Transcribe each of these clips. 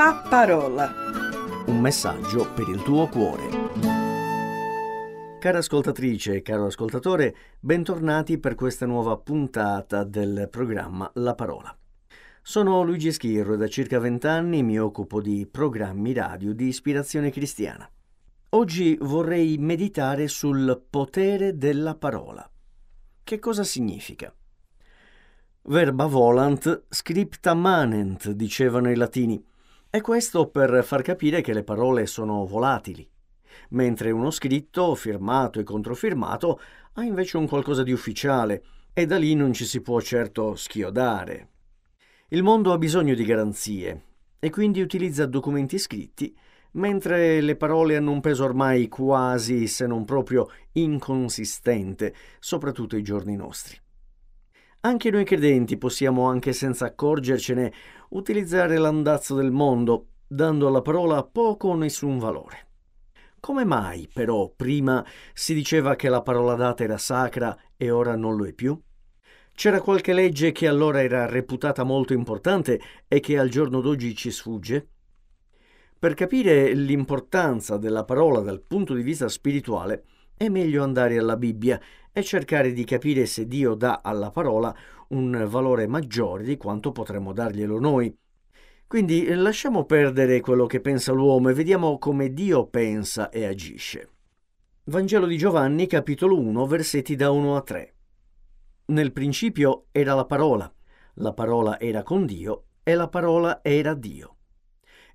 La parola. Un messaggio per il tuo cuore. Cara ascoltatrice caro ascoltatore, bentornati per questa nuova puntata del programma La parola. Sono Luigi Schirro e da circa vent'anni mi occupo di programmi radio di ispirazione cristiana. Oggi vorrei meditare sul potere della parola. Che cosa significa? Verba volant, scripta manent, dicevano i latini, e questo per far capire che le parole sono volatili, mentre uno scritto, firmato e controfirmato, ha invece un qualcosa di ufficiale, e da lì non ci si può certo schiodare. Il mondo ha bisogno di garanzie, e quindi utilizza documenti scritti, mentre le parole hanno un peso ormai quasi, se non proprio, inconsistente, soprattutto ai giorni nostri. Anche noi credenti possiamo, anche senza accorgercene, utilizzare l'andazzo del mondo, dando alla parola poco o nessun valore. Come mai, però, prima si diceva che la parola data era sacra e ora non lo è più? C'era qualche legge che allora era reputata molto importante e che al giorno d'oggi ci sfugge? Per capire l'importanza della parola dal punto di vista spirituale, è meglio andare alla Bibbia e cercare di capire se Dio dà alla parola un valore maggiore di quanto potremmo darglielo noi. Quindi lasciamo perdere quello che pensa l'uomo e vediamo come Dio pensa e agisce. Vangelo di Giovanni, capitolo 1, versetti da 1 a 3. Nel principio era la parola, la parola era con Dio e la parola era Dio.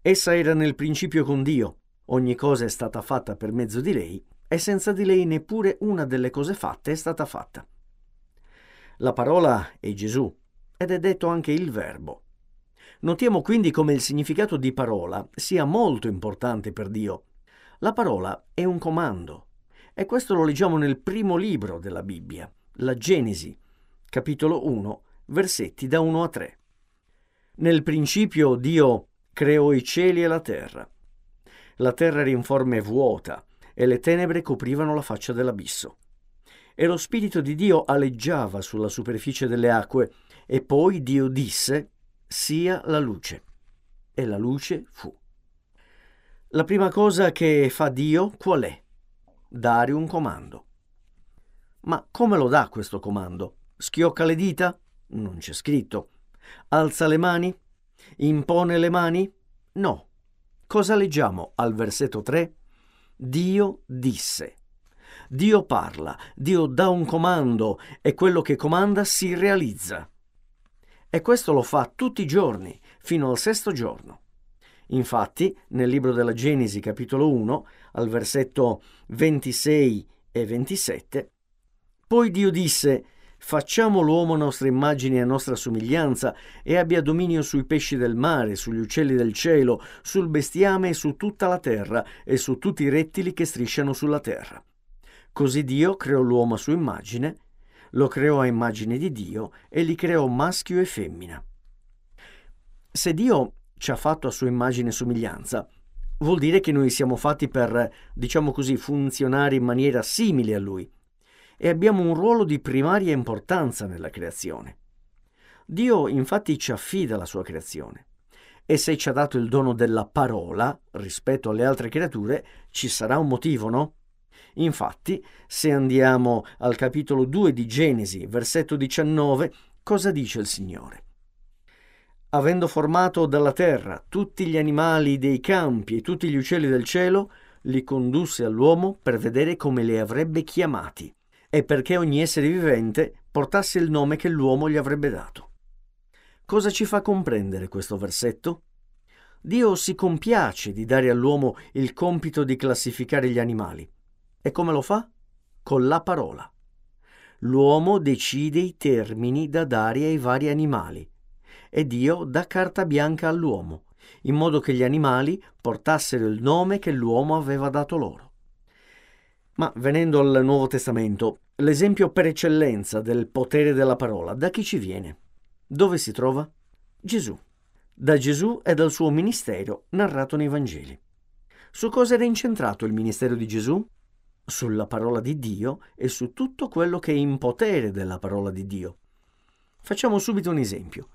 Essa era nel principio con Dio, ogni cosa è stata fatta per mezzo di lei e senza di lei neppure una delle cose fatte è stata fatta. La parola è Gesù ed è detto anche il verbo. Notiamo quindi come il significato di parola sia molto importante per Dio. La parola è un comando e questo lo leggiamo nel primo libro della Bibbia, la Genesi, capitolo 1, versetti da 1 a 3. Nel principio Dio creò i cieli e la terra. La terra era informe e vuota e le tenebre coprivano la faccia dell'abisso. E lo Spirito di Dio aleggiava sulla superficie delle acque, e poi Dio disse, sia la luce. E la luce fu. La prima cosa che fa Dio qual è? Dare un comando. Ma come lo dà questo comando? Schiocca le dita? Non c'è scritto. Alza le mani? Impone le mani? No. Cosa leggiamo al versetto 3? Dio disse. Dio parla, Dio dà un comando e quello che comanda si realizza. E questo lo fa tutti i giorni, fino al sesto giorno. Infatti, nel libro della Genesi, capitolo 1, al versetto 26 e 27, poi Dio disse, Facciamo l'uomo a nostra immagine e a nostra somiglianza e abbia dominio sui pesci del mare, sugli uccelli del cielo, sul bestiame e su tutta la terra e su tutti i rettili che strisciano sulla terra. Così Dio creò l'uomo a sua immagine, lo creò a immagine di Dio e li creò maschio e femmina. Se Dio ci ha fatto a sua immagine e somiglianza, vuol dire che noi siamo fatti per, diciamo così, funzionare in maniera simile a Lui e abbiamo un ruolo di primaria importanza nella creazione. Dio infatti ci affida la sua creazione e se ci ha dato il dono della parola rispetto alle altre creature ci sarà un motivo, no? Infatti, se andiamo al capitolo 2 di Genesi, versetto 19, cosa dice il Signore? Avendo formato dalla terra tutti gli animali dei campi e tutti gli uccelli del cielo, li condusse all'uomo per vedere come li avrebbe chiamati e perché ogni essere vivente portasse il nome che l'uomo gli avrebbe dato. Cosa ci fa comprendere questo versetto? Dio si compiace di dare all'uomo il compito di classificare gli animali. E come lo fa? Con la parola. L'uomo decide i termini da dare ai vari animali e Dio dà carta bianca all'uomo, in modo che gli animali portassero il nome che l'uomo aveva dato loro. Ma venendo al Nuovo Testamento, L'esempio per eccellenza del potere della parola, da chi ci viene? Dove si trova? Gesù. Da Gesù e dal suo ministero narrato nei Vangeli. Su cosa era incentrato il ministero di Gesù? Sulla parola di Dio e su tutto quello che è in potere della parola di Dio. Facciamo subito un esempio.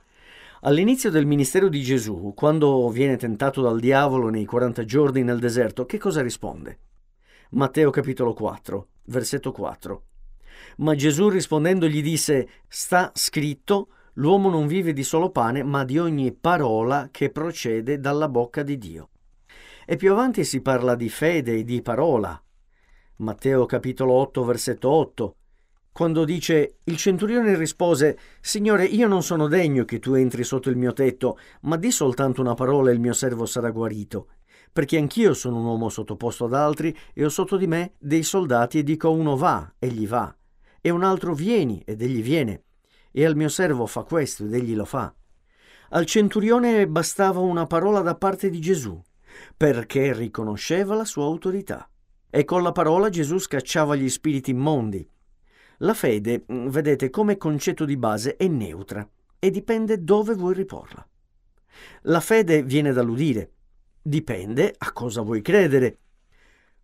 All'inizio del ministero di Gesù, quando viene tentato dal diavolo nei 40 giorni nel deserto, che cosa risponde? Matteo capitolo 4, versetto 4. Ma Gesù rispondendo gli disse, sta scritto, l'uomo non vive di solo pane, ma di ogni parola che procede dalla bocca di Dio. E più avanti si parla di fede e di parola. Matteo capitolo 8, versetto 8, quando dice il centurione rispose Signore, io non sono degno che tu entri sotto il mio tetto, ma di soltanto una parola e il mio servo sarà guarito. Perché anch'io sono un uomo sottoposto ad altri e ho sotto di me dei soldati e dico a uno va, egli va, e un altro vieni ed egli viene, e al mio servo fa questo ed egli lo fa. Al centurione bastava una parola da parte di Gesù, perché riconosceva la sua autorità. E con la parola Gesù scacciava gli spiriti immondi la fede, mm, vedete, come concetto di base è neutra e dipende dove vuoi riporla. La fede viene dall'udire, dipende a cosa vuoi credere.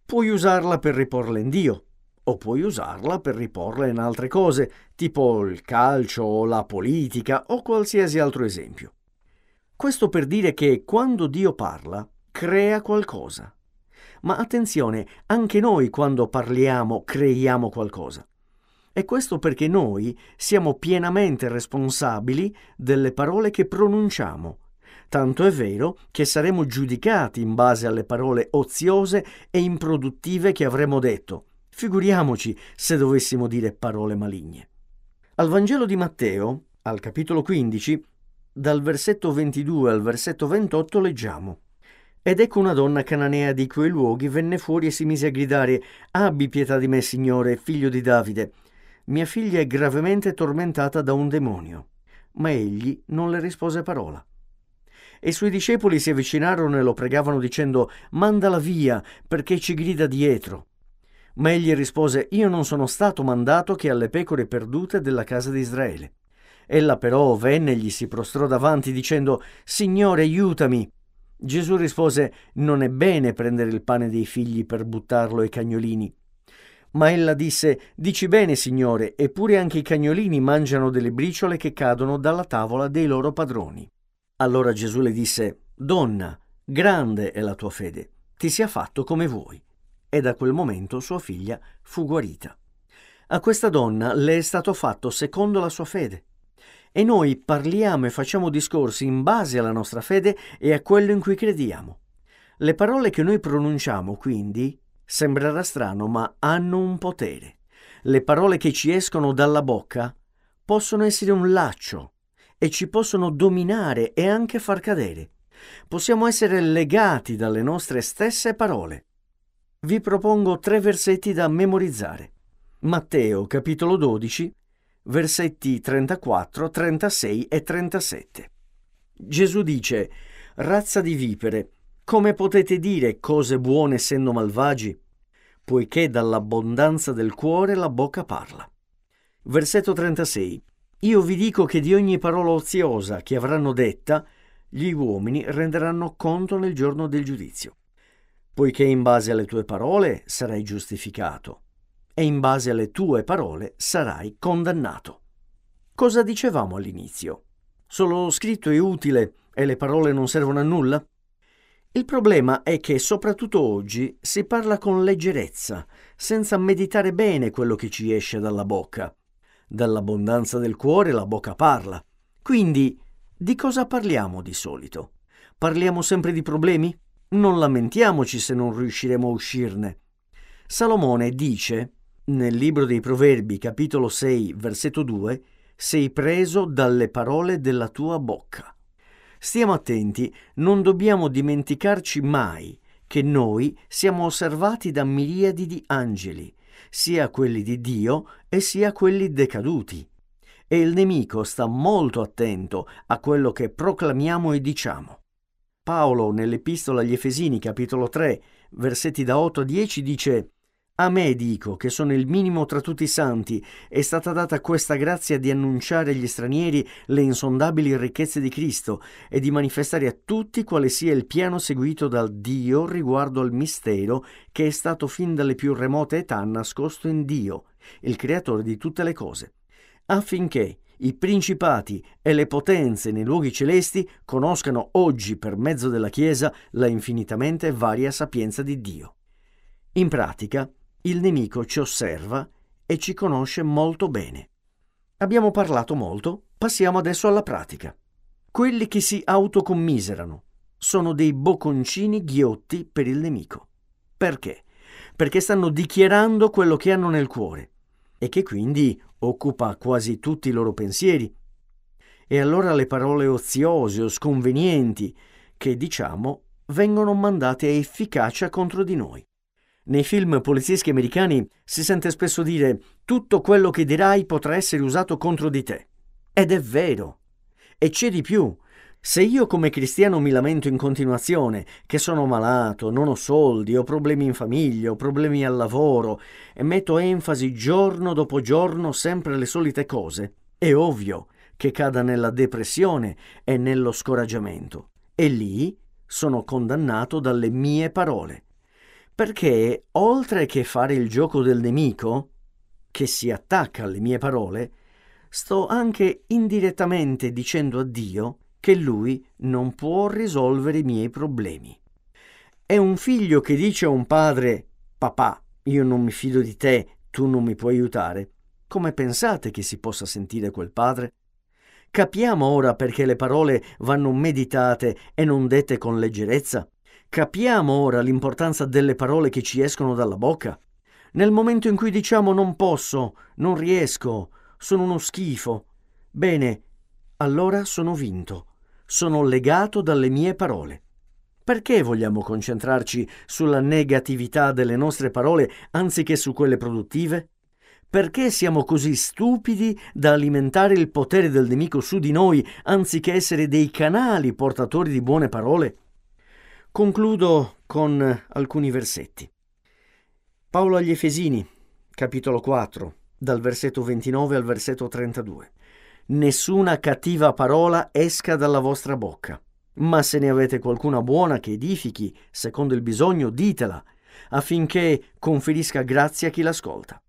Puoi usarla per riporla in Dio, o puoi usarla per riporla in altre cose, tipo il calcio, la politica o qualsiasi altro esempio. Questo per dire che quando Dio parla, crea qualcosa. Ma attenzione, anche noi quando parliamo creiamo qualcosa. E questo perché noi siamo pienamente responsabili delle parole che pronunciamo. Tanto è vero che saremo giudicati in base alle parole oziose e improduttive che avremo detto. Figuriamoci se dovessimo dire parole maligne. Al Vangelo di Matteo, al capitolo 15, dal versetto 22 al versetto 28 leggiamo. Ed ecco una donna cananea di quei luoghi venne fuori e si mise a gridare Abbi pietà di me, Signore, figlio di Davide mia figlia è gravemente tormentata da un demonio. Ma egli non le rispose parola. E i suoi discepoli si avvicinarono e lo pregavano dicendo Mandala via, perché ci grida dietro. Ma egli rispose Io non sono stato mandato che alle pecore perdute della casa di Israele. Ella però venne e gli si prostrò davanti dicendo Signore, aiutami. Gesù rispose Non è bene prendere il pane dei figli per buttarlo ai cagnolini. Ma ella disse, Dici bene, signore, eppure anche i cagnolini mangiano delle briciole che cadono dalla tavola dei loro padroni. Allora Gesù le disse, Donna, grande è la tua fede, ti sia fatto come vuoi. E da quel momento sua figlia fu guarita. A questa donna le è stato fatto secondo la sua fede. E noi parliamo e facciamo discorsi in base alla nostra fede e a quello in cui crediamo. Le parole che noi pronunciamo, quindi, Sembrerà strano, ma hanno un potere. Le parole che ci escono dalla bocca possono essere un laccio e ci possono dominare e anche far cadere. Possiamo essere legati dalle nostre stesse parole. Vi propongo tre versetti da memorizzare. Matteo capitolo 12, versetti 34, 36 e 37. Gesù dice, razza di vipere, come potete dire cose buone essendo malvagi? Poiché dall'abbondanza del cuore la bocca parla. Versetto 36. Io vi dico che di ogni parola oziosa che avranno detta, gli uomini renderanno conto nel giorno del giudizio. Poiché in base alle tue parole sarai giustificato e in base alle tue parole sarai condannato. Cosa dicevamo all'inizio? Solo scritto è utile e le parole non servono a nulla? Il problema è che soprattutto oggi si parla con leggerezza, senza meditare bene quello che ci esce dalla bocca. Dall'abbondanza del cuore la bocca parla. Quindi, di cosa parliamo di solito? Parliamo sempre di problemi? Non lamentiamoci se non riusciremo a uscirne. Salomone dice, nel libro dei Proverbi, capitolo 6, versetto 2, sei preso dalle parole della tua bocca. Stiamo attenti, non dobbiamo dimenticarci mai che noi siamo osservati da miriadi di angeli, sia quelli di Dio e sia quelli decaduti. E il nemico sta molto attento a quello che proclamiamo e diciamo. Paolo nell'Epistola agli Efesini capitolo 3, versetti da 8 a 10 dice a me dico, che sono il minimo tra tutti i santi, è stata data questa grazia di annunciare agli stranieri le insondabili ricchezze di Cristo e di manifestare a tutti quale sia il piano seguito dal Dio riguardo al mistero che è stato fin dalle più remote età nascosto in Dio, il creatore di tutte le cose, affinché i principati e le potenze nei luoghi celesti conoscano oggi per mezzo della Chiesa la infinitamente varia sapienza di Dio. In pratica, il nemico ci osserva e ci conosce molto bene. Abbiamo parlato molto, passiamo adesso alla pratica. Quelli che si autocommiserano sono dei bocconcini ghiotti per il nemico. Perché? Perché stanno dichiarando quello che hanno nel cuore e che quindi occupa quasi tutti i loro pensieri. E allora le parole oziose o sconvenienti che diciamo vengono mandate a efficacia contro di noi. Nei film polizieschi americani si sente spesso dire tutto quello che dirai potrà essere usato contro di te. Ed è vero. E c'è di più. Se io come cristiano mi lamento in continuazione che sono malato, non ho soldi, ho problemi in famiglia, ho problemi al lavoro e metto enfasi giorno dopo giorno sempre le solite cose, è ovvio che cada nella depressione e nello scoraggiamento. E lì sono condannato dalle mie parole. Perché oltre che fare il gioco del nemico, che si attacca alle mie parole, sto anche indirettamente dicendo a Dio che lui non può risolvere i miei problemi. È un figlio che dice a un padre Papà, io non mi fido di te, tu non mi puoi aiutare. Come pensate che si possa sentire quel padre? Capiamo ora perché le parole vanno meditate e non dette con leggerezza? Capiamo ora l'importanza delle parole che ci escono dalla bocca? Nel momento in cui diciamo non posso, non riesco, sono uno schifo, bene, allora sono vinto sono legato dalle mie parole. Perché vogliamo concentrarci sulla negatività delle nostre parole anziché su quelle produttive? Perché siamo così stupidi da alimentare il potere del nemico su di noi anziché essere dei canali portatori di buone parole? Concludo con alcuni versetti. Paolo agli Efesini, capitolo 4, dal versetto 29 al versetto 32 nessuna cattiva parola esca dalla vostra bocca. Ma se ne avete qualcuna buona che edifichi, secondo il bisogno, ditela, affinché conferisca grazia a chi l'ascolta.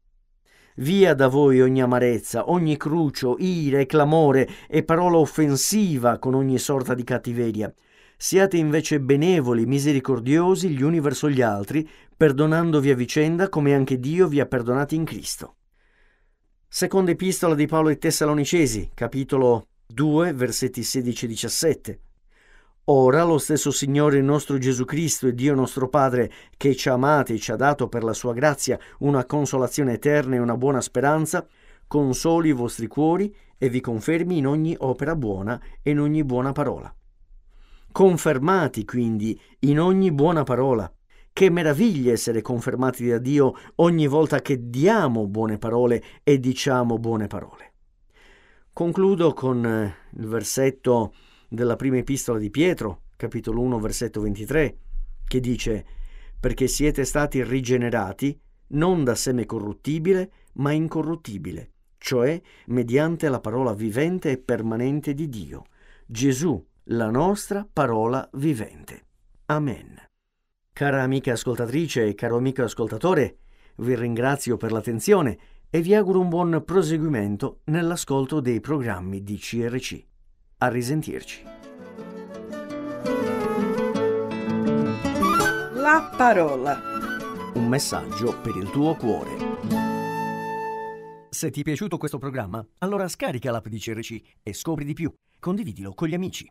Via da voi ogni amarezza, ogni crucio, ira e clamore e parola offensiva con ogni sorta di cattiveria. Siate invece benevoli, misericordiosi gli uni verso gli altri, perdonandovi a vicenda come anche Dio vi ha perdonati in Cristo. Seconda epistola di Paolo ai Tessalonicesi, capitolo 2, versetti 16 e 17. Ora lo stesso Signore nostro Gesù Cristo e Dio nostro Padre, che ci ha amati e ci ha dato per la sua grazia una consolazione eterna e una buona speranza, consoli i vostri cuori e vi confermi in ogni opera buona e in ogni buona parola. Confermati quindi in ogni buona parola, che meraviglia essere confermati da Dio ogni volta che diamo buone parole e diciamo buone parole. Concludo con eh, il versetto della prima epistola di Pietro, capitolo 1, versetto 23, che dice perché siete stati rigenerati non da seme corruttibile, ma incorruttibile, cioè mediante la parola vivente e permanente di Dio, Gesù, la nostra parola vivente. Amen. Cara amica ascoltatrice e caro amico ascoltatore, vi ringrazio per l'attenzione e vi auguro un buon proseguimento nell'ascolto dei programmi di CRC. A risentirci. La parola. Un messaggio per il tuo cuore. Se ti è piaciuto questo programma, allora scarica l'app di CRC e scopri di più. Condividilo con gli amici.